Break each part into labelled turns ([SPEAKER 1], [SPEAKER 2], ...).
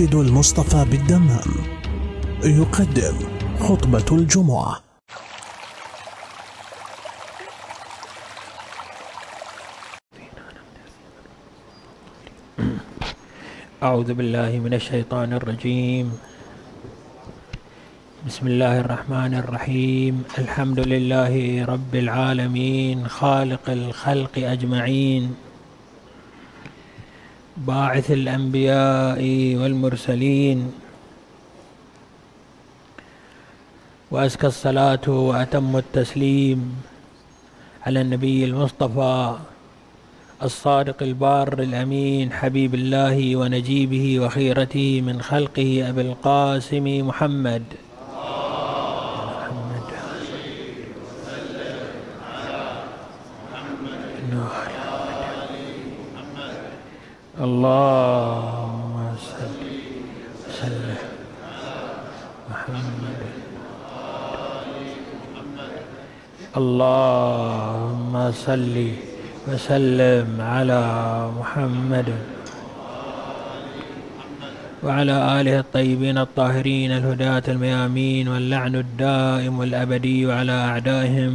[SPEAKER 1] مسجد المصطفى بالدمام. يقدم خطبة الجمعة.
[SPEAKER 2] أعوذ بالله من الشيطان الرجيم. بسم الله الرحمن الرحيم. الحمد لله رب العالمين. خالق الخلق أجمعين. باعث الأنبياء والمرسلين. وأزكى الصلاة وأتم التسليم على النبي المصطفى الصادق البار الأمين حبيب الله ونجيبه وخيرته من خلقه أبي القاسم محمد. اللهم صل وسلم. محمد اللهم صل وسلم على محمد وعلى آله الطيبين الطاهرين الهداة الميامين واللعن الدائم والأبدي على أعدائهم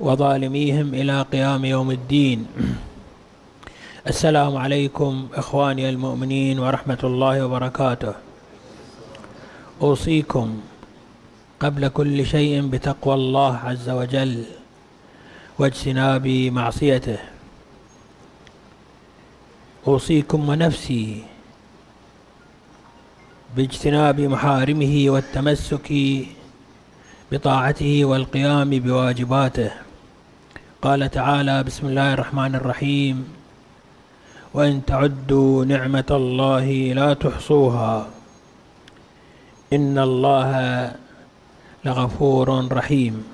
[SPEAKER 2] وظالميهم إلى قيام يوم الدين. السلام عليكم إخواني المؤمنين ورحمة الله وبركاته. أوصيكم قبل كل شيء بتقوى الله عز وجل واجتناب معصيته. أوصيكم ونفسي باجتناب محارمه والتمسك بطاعته والقيام بواجباته. قال تعالى بسم الله الرحمن الرحيم. وإن تعدوا نعمة الله لا تحصوها. إن الله لغفور رحيم.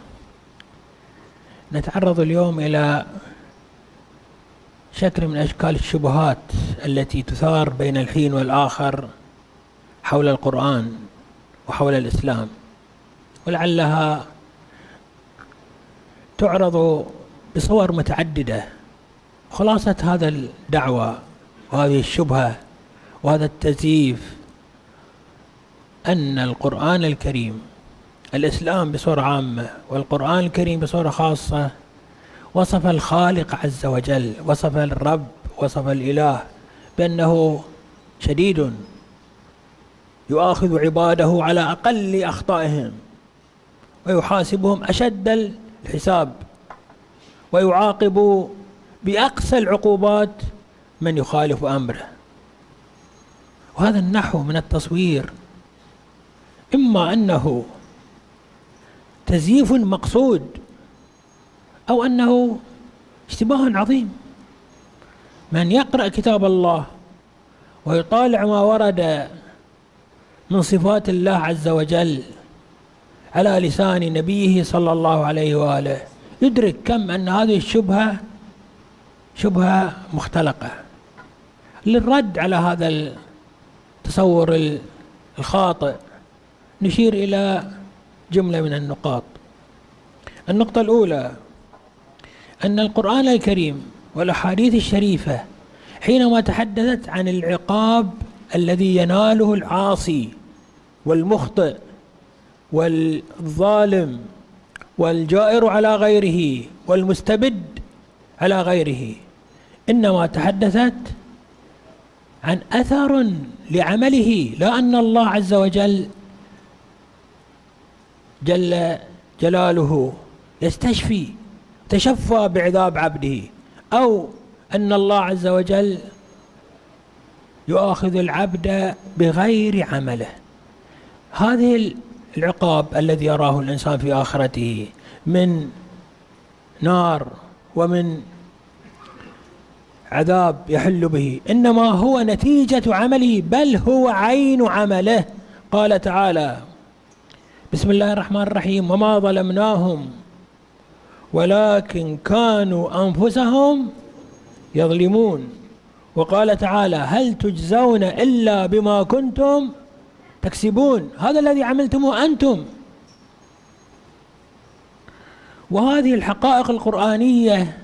[SPEAKER 2] نتعرض اليوم إلى شكل من أشكال الشبهات التي تثار بين الحين والآخر حول القرآن وحول الإسلام ولعلها تعرض بصور متعددة خلاصة هذا الدعوة وهذه الشبهة وهذا التزييف أن القرآن الكريم الإسلام بصورة عامة والقرآن الكريم بصورة خاصة وصف الخالق عز وجل وصف الرب وصف الإله بأنه شديد يؤاخذ عباده على أقل أخطائهم ويحاسبهم أشد الحساب ويعاقب بأقسى العقوبات من يخالف أمره. وهذا النحو من التصوير. إما أنه تزييف مقصود أو أنه اشتباه عظيم. من يقرأ كتاب الله ويطالع ما ورد من صفات الله عز وجل على لسان نبيه صلى الله عليه وآله يدرك كم أن هذه الشبهة شبهة مختلقة. للرد على هذا التصور الخاطئ نشير إلى جملة من النقاط. النقطة الأولى أن القرآن الكريم والأحاديث الشريفة حينما تحدثت عن العقاب الذي يناله العاصي والمخطئ والظالم والجائر على غيره والمستبد على غيره إنما تحدثت عن أثر لعمله لا أن الله عز وجل جل جلاله يستشفي تشفى بعذاب عبده. أو أن الله عز وجل يؤاخذ العبد بغير عمله. هذه العقاب الذي يراه الإنسان في آخرته من نار ومن عذاب يحل به. إنما هو نتيجة عمله بل هو عين عمله. قال تعالى بسم الله الرحمن الرحيم. وما ظلمناهم ولكن كانوا أنفسهم يظلمون. وقال تعالى هل تجزون إلا بما كنتم تكسبون؟ هذا الذي عملتموه أنتم. وهذه الحقائق القرآنية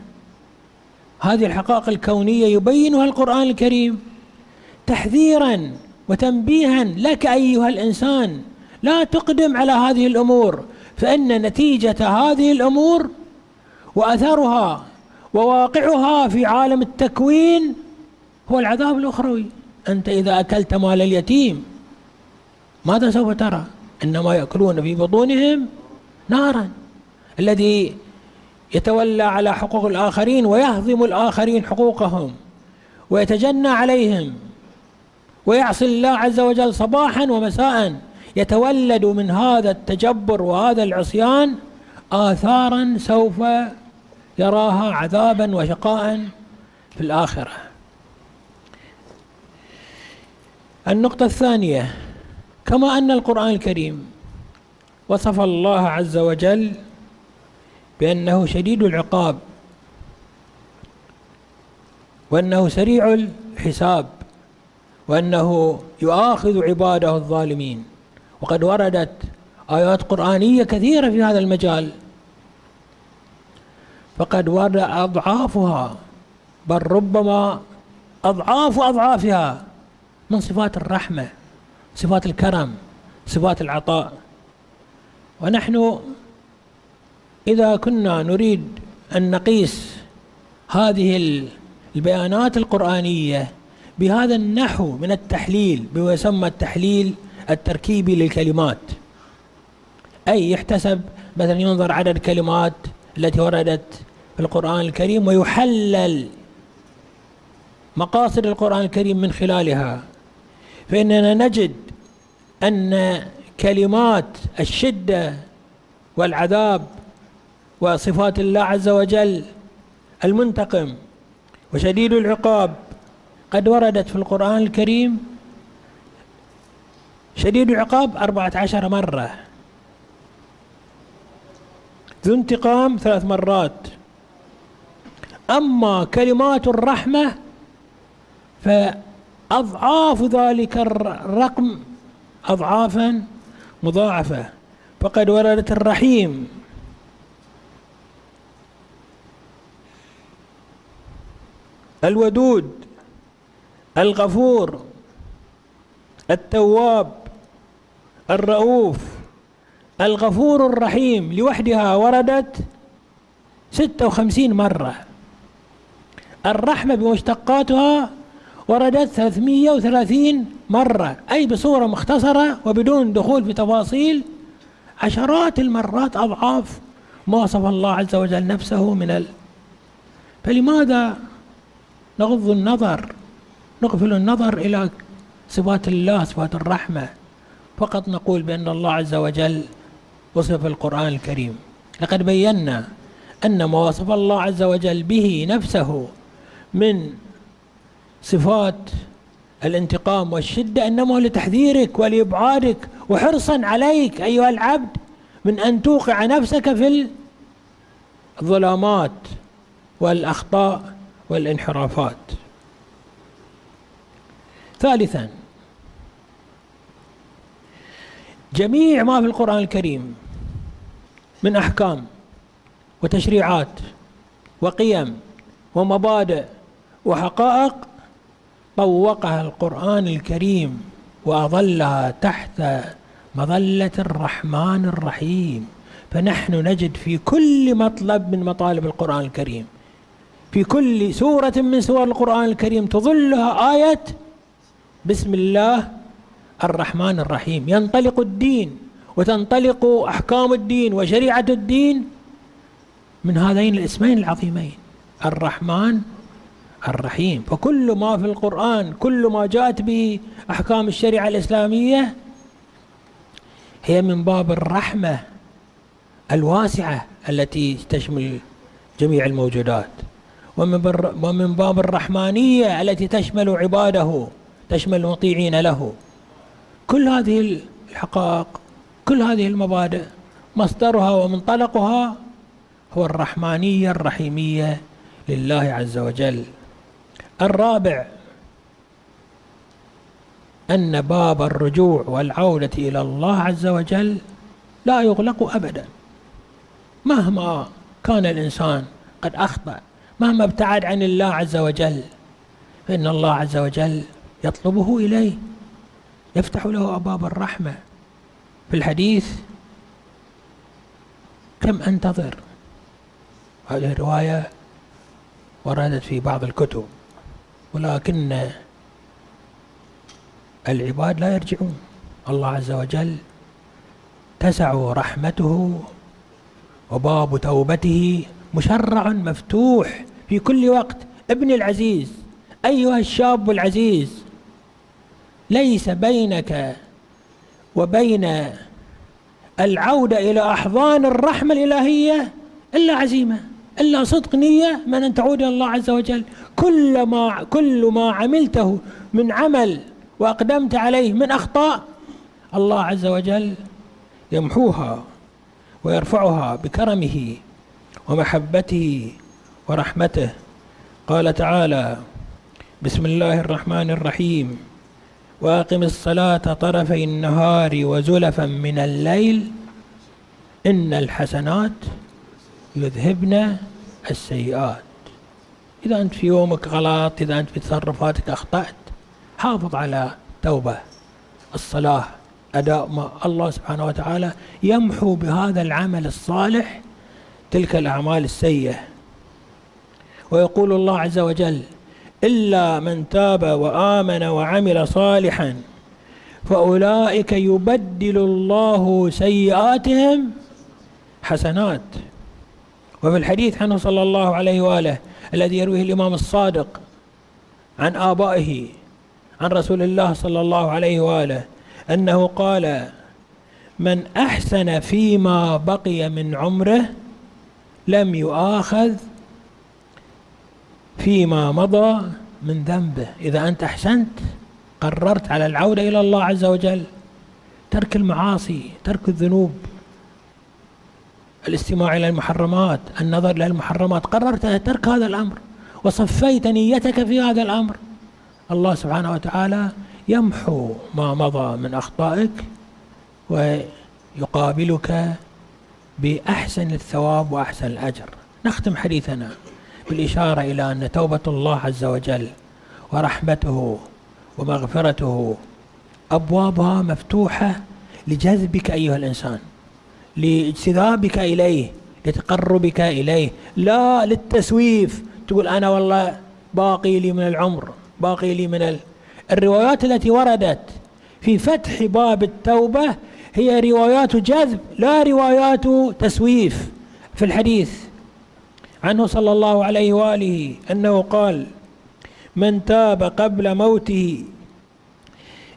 [SPEAKER 2] هذه الحقائق الكونية يبينها القرآن الكريم تحذيرا وتنبيها لك أيها الإنسان. لا تقدم على هذه الأمور فإن نتيجة هذه الأمور وأثرها وواقعها في عالم التكوين هو العذاب الأخروي. أنت إذا أكلت مال اليتيم ماذا سوف ترى؟ إنما يأكلون في بطونهم نارا. الذي يتولى على حقوق الآخرين ويهضم الآخرين حقوقهم ويتجنى عليهم ويعصي الله عز وجل صباحا ومساء يتولد من هذا التجبر وهذا العصيان آثارا سوف يراها عذابا وشقاء في الآخرة. النقطة الثانية كما أن القرآن الكريم وصف الله عز وجل بأنه شديد العقاب وأنه سريع الحساب وأنه يؤاخذ عباده الظالمين. وقد وردت آيات قرآنية كثيرة في هذا المجال. فقد ورد أضعافها بل ربما أضعاف أضعافها من صفات الرحمة صفات الكرم صفات العطاء. ونحن إذا كنا نريد أن نقيس هذه البيانات القرآنية بهذا النحو من التحليل بما يسمى التحليل التركيبي للكلمات. أي يحتسب مثلا ينظر عدد الكلمات التي وردت في القرآن الكريم ويحلل مقاصد القرآن الكريم من خلالها. فإننا نجد أن كلمات الشدة والعذاب وصفات الله عز وجل المنتقم وشديد العقاب قد وردت في القرآن الكريم شديد العقاب أربعة عشر مرة. ذو انتقام ثلاث مرات. أما كلمات الرحمة فأضعاف ذلك الرقم أضعافا مضاعفة. فقد وردت الرحيم. الودود الغفور التواب الرؤوف الغفور الرحيم. لوحدها وردت ستة وخمسين مرة. الرحمة بمشتقاتها وردت 330 مرة. أي بصورة مختصرة وبدون دخول في تفاصيل عشرات المرات أضعاف ما وصف الله عز وجل نفسه من ال... فلماذا نغض النظر نغفل النظر إلى صفات الله صفات الرحمة. فقط نقول بأن الله عز وجل وصف القرآن الكريم. لقد بينا أن ما وصف الله عز وجل به نفسه من صفات الانتقام والشدة إنما لتحذيرك ولإبعادك وحرصا عليك أيها العبد من أن توقع نفسك في الظلامات والأخطاء. والانحرافات. ثالثا جميع ما في القرآن الكريم من أحكام وتشريعات وقيم ومبادئ وحقائق طوقها القرآن الكريم وأظلها تحت مظلة الرحمن الرحيم. فنحن نجد في كل مطلب من مطالب القرآن الكريم في كل سورة من سور القرآن الكريم تظلها آية بسم الله الرحمن الرحيم. ينطلق الدين وتنطلق أحكام الدين وشريعة الدين من هذين الاسمين العظيمين الرحمن الرحيم. فكل ما في القرآن كل ما جاءت به أحكام الشريعة الإسلامية هي من باب الرحمة الواسعة التي تشمل جميع الموجودات. ومن باب الرحمانية التي تشمل عباده تشمل المطيعين له. كل هذه الحقائق كل هذه المبادئ مصدرها ومنطلقها هو الرحمانية الرحيمية لله عز وجل. الرابع أن باب الرجوع والعودة إلى الله عز وجل لا يغلق أبدا. مهما كان الإنسان قد أخطأ مهما ابتعد عن الله عز وجل فإن الله عز وجل يطلبه إليه يفتح له أبواب الرحمة. في الحديث كم أنتظر؟ هذه الرواية وردت في بعض الكتب ولكن العباد لا يرجعون. الله عز وجل تسع رحمته وباب توبته مشرع مفتوح في كل وقت. ابن العزيز أيها الشاب العزيز ليس بينك وبين العودة إلى أحضان الرحمة الإلهية إلا عزيمة إلا صدق نية من أن تعود إلى الله عز وجل. كل ما كل ما عملته من عمل وأقدمت عليه من أخطاء الله عز وجل يمحوها ويرفعها بكرمه ومحبته ورحمته. قال تعالى بسم الله الرحمن الرحيم. وأقم الصلاة طرفي النهار وزلفا من الليل. إن الحسنات يذهبن السيئات. إذا أنت في يومك غلط إذا أنت في تصرفاتك أخطأت حافظ على توبة الصلاة أداء ما الله سبحانه وتعالى يمحو بهذا العمل الصالح تلك الأعمال السيئة. ويقول الله عز وجل إلا من تاب وآمن وعمل صالحا فأولئك يبدل الله سيئاتهم حسنات. وفي الحديث عنه صلى الله عليه وآله الذي يرويه الإمام الصادق عن آبائه عن رسول الله صلى الله عليه وآله أنه قال من أحسن فيما بقي من عمره لم يؤاخذ فيما مضى من ذنبه. إذا أنت أحسنت قررت على العودة إلى الله عز وجل. ترك المعاصي ترك الذنوب. الاستماع إلى المحرمات النظر إلى المحرمات. قررت ترك هذا الأمر. وصفيت نيتك في هذا الأمر. الله سبحانه وتعالى يمحو ما مضى من أخطائك ويقابلك بأحسن الثواب وأحسن الأجر. نختم حديثنا. بالإشارة إلى أن توبة الله عز وجل ورحمته ومغفرته أبوابها مفتوحة لجذبك أيها الإنسان لاجتذابك إليه لتقربك إليه لا للتسويف. تقول أنا والله باقي لي من العمر باقي لي من ال... الروايات التي وردت في فتح باب التوبة هي روايات جذب لا روايات تسويف. في الحديث عنه صلى الله عليه وآله أنه قال من تاب قبل موته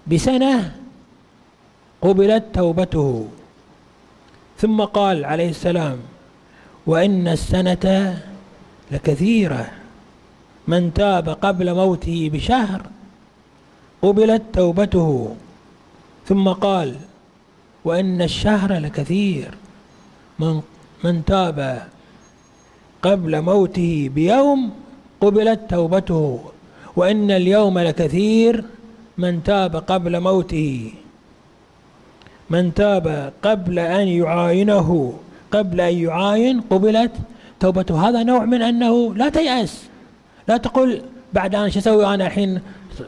[SPEAKER 2] بسنة قبلت توبته. ثم قال عليه السلام وإن السنة لكثيرة. من تاب قبل موته بشهر قبلت توبته. ثم قال وإن الشهر لكثير. من من تاب قبل موته بيوم قبلت توبته وإن اليوم لكثير من تاب قبل موته. من تاب قبل أن يعاينه قبل أن يعاين قبلت توبته. هذا نوع من أنه لا تيأس. لا تقول بعد أن شو أسوي؟ أنا الحين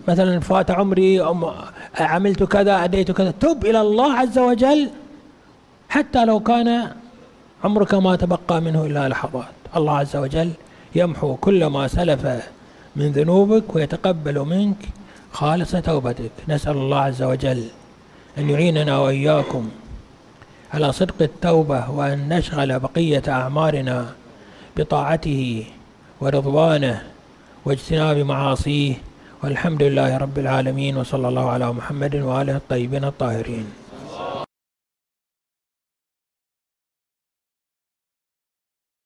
[SPEAKER 2] مثلا فات عمري أم عملت كذا أديت كذا. تب إلى الله عز وجل حتى لو كان عمرك ما تبقى منه إلا لحظات. الله عز وجل يمحو كل ما سلف من ذنوبك ويتقبل منك خالص توبتك. نسأل الله عز وجل أن يعيننا وإياكم على صدق التوبة وأن نشغل بقية أعمارنا بطاعته ورضوانه واجتناب معاصيه. والحمد لله رب العالمين وصلى الله على محمد وآله الطيبين الطاهرين.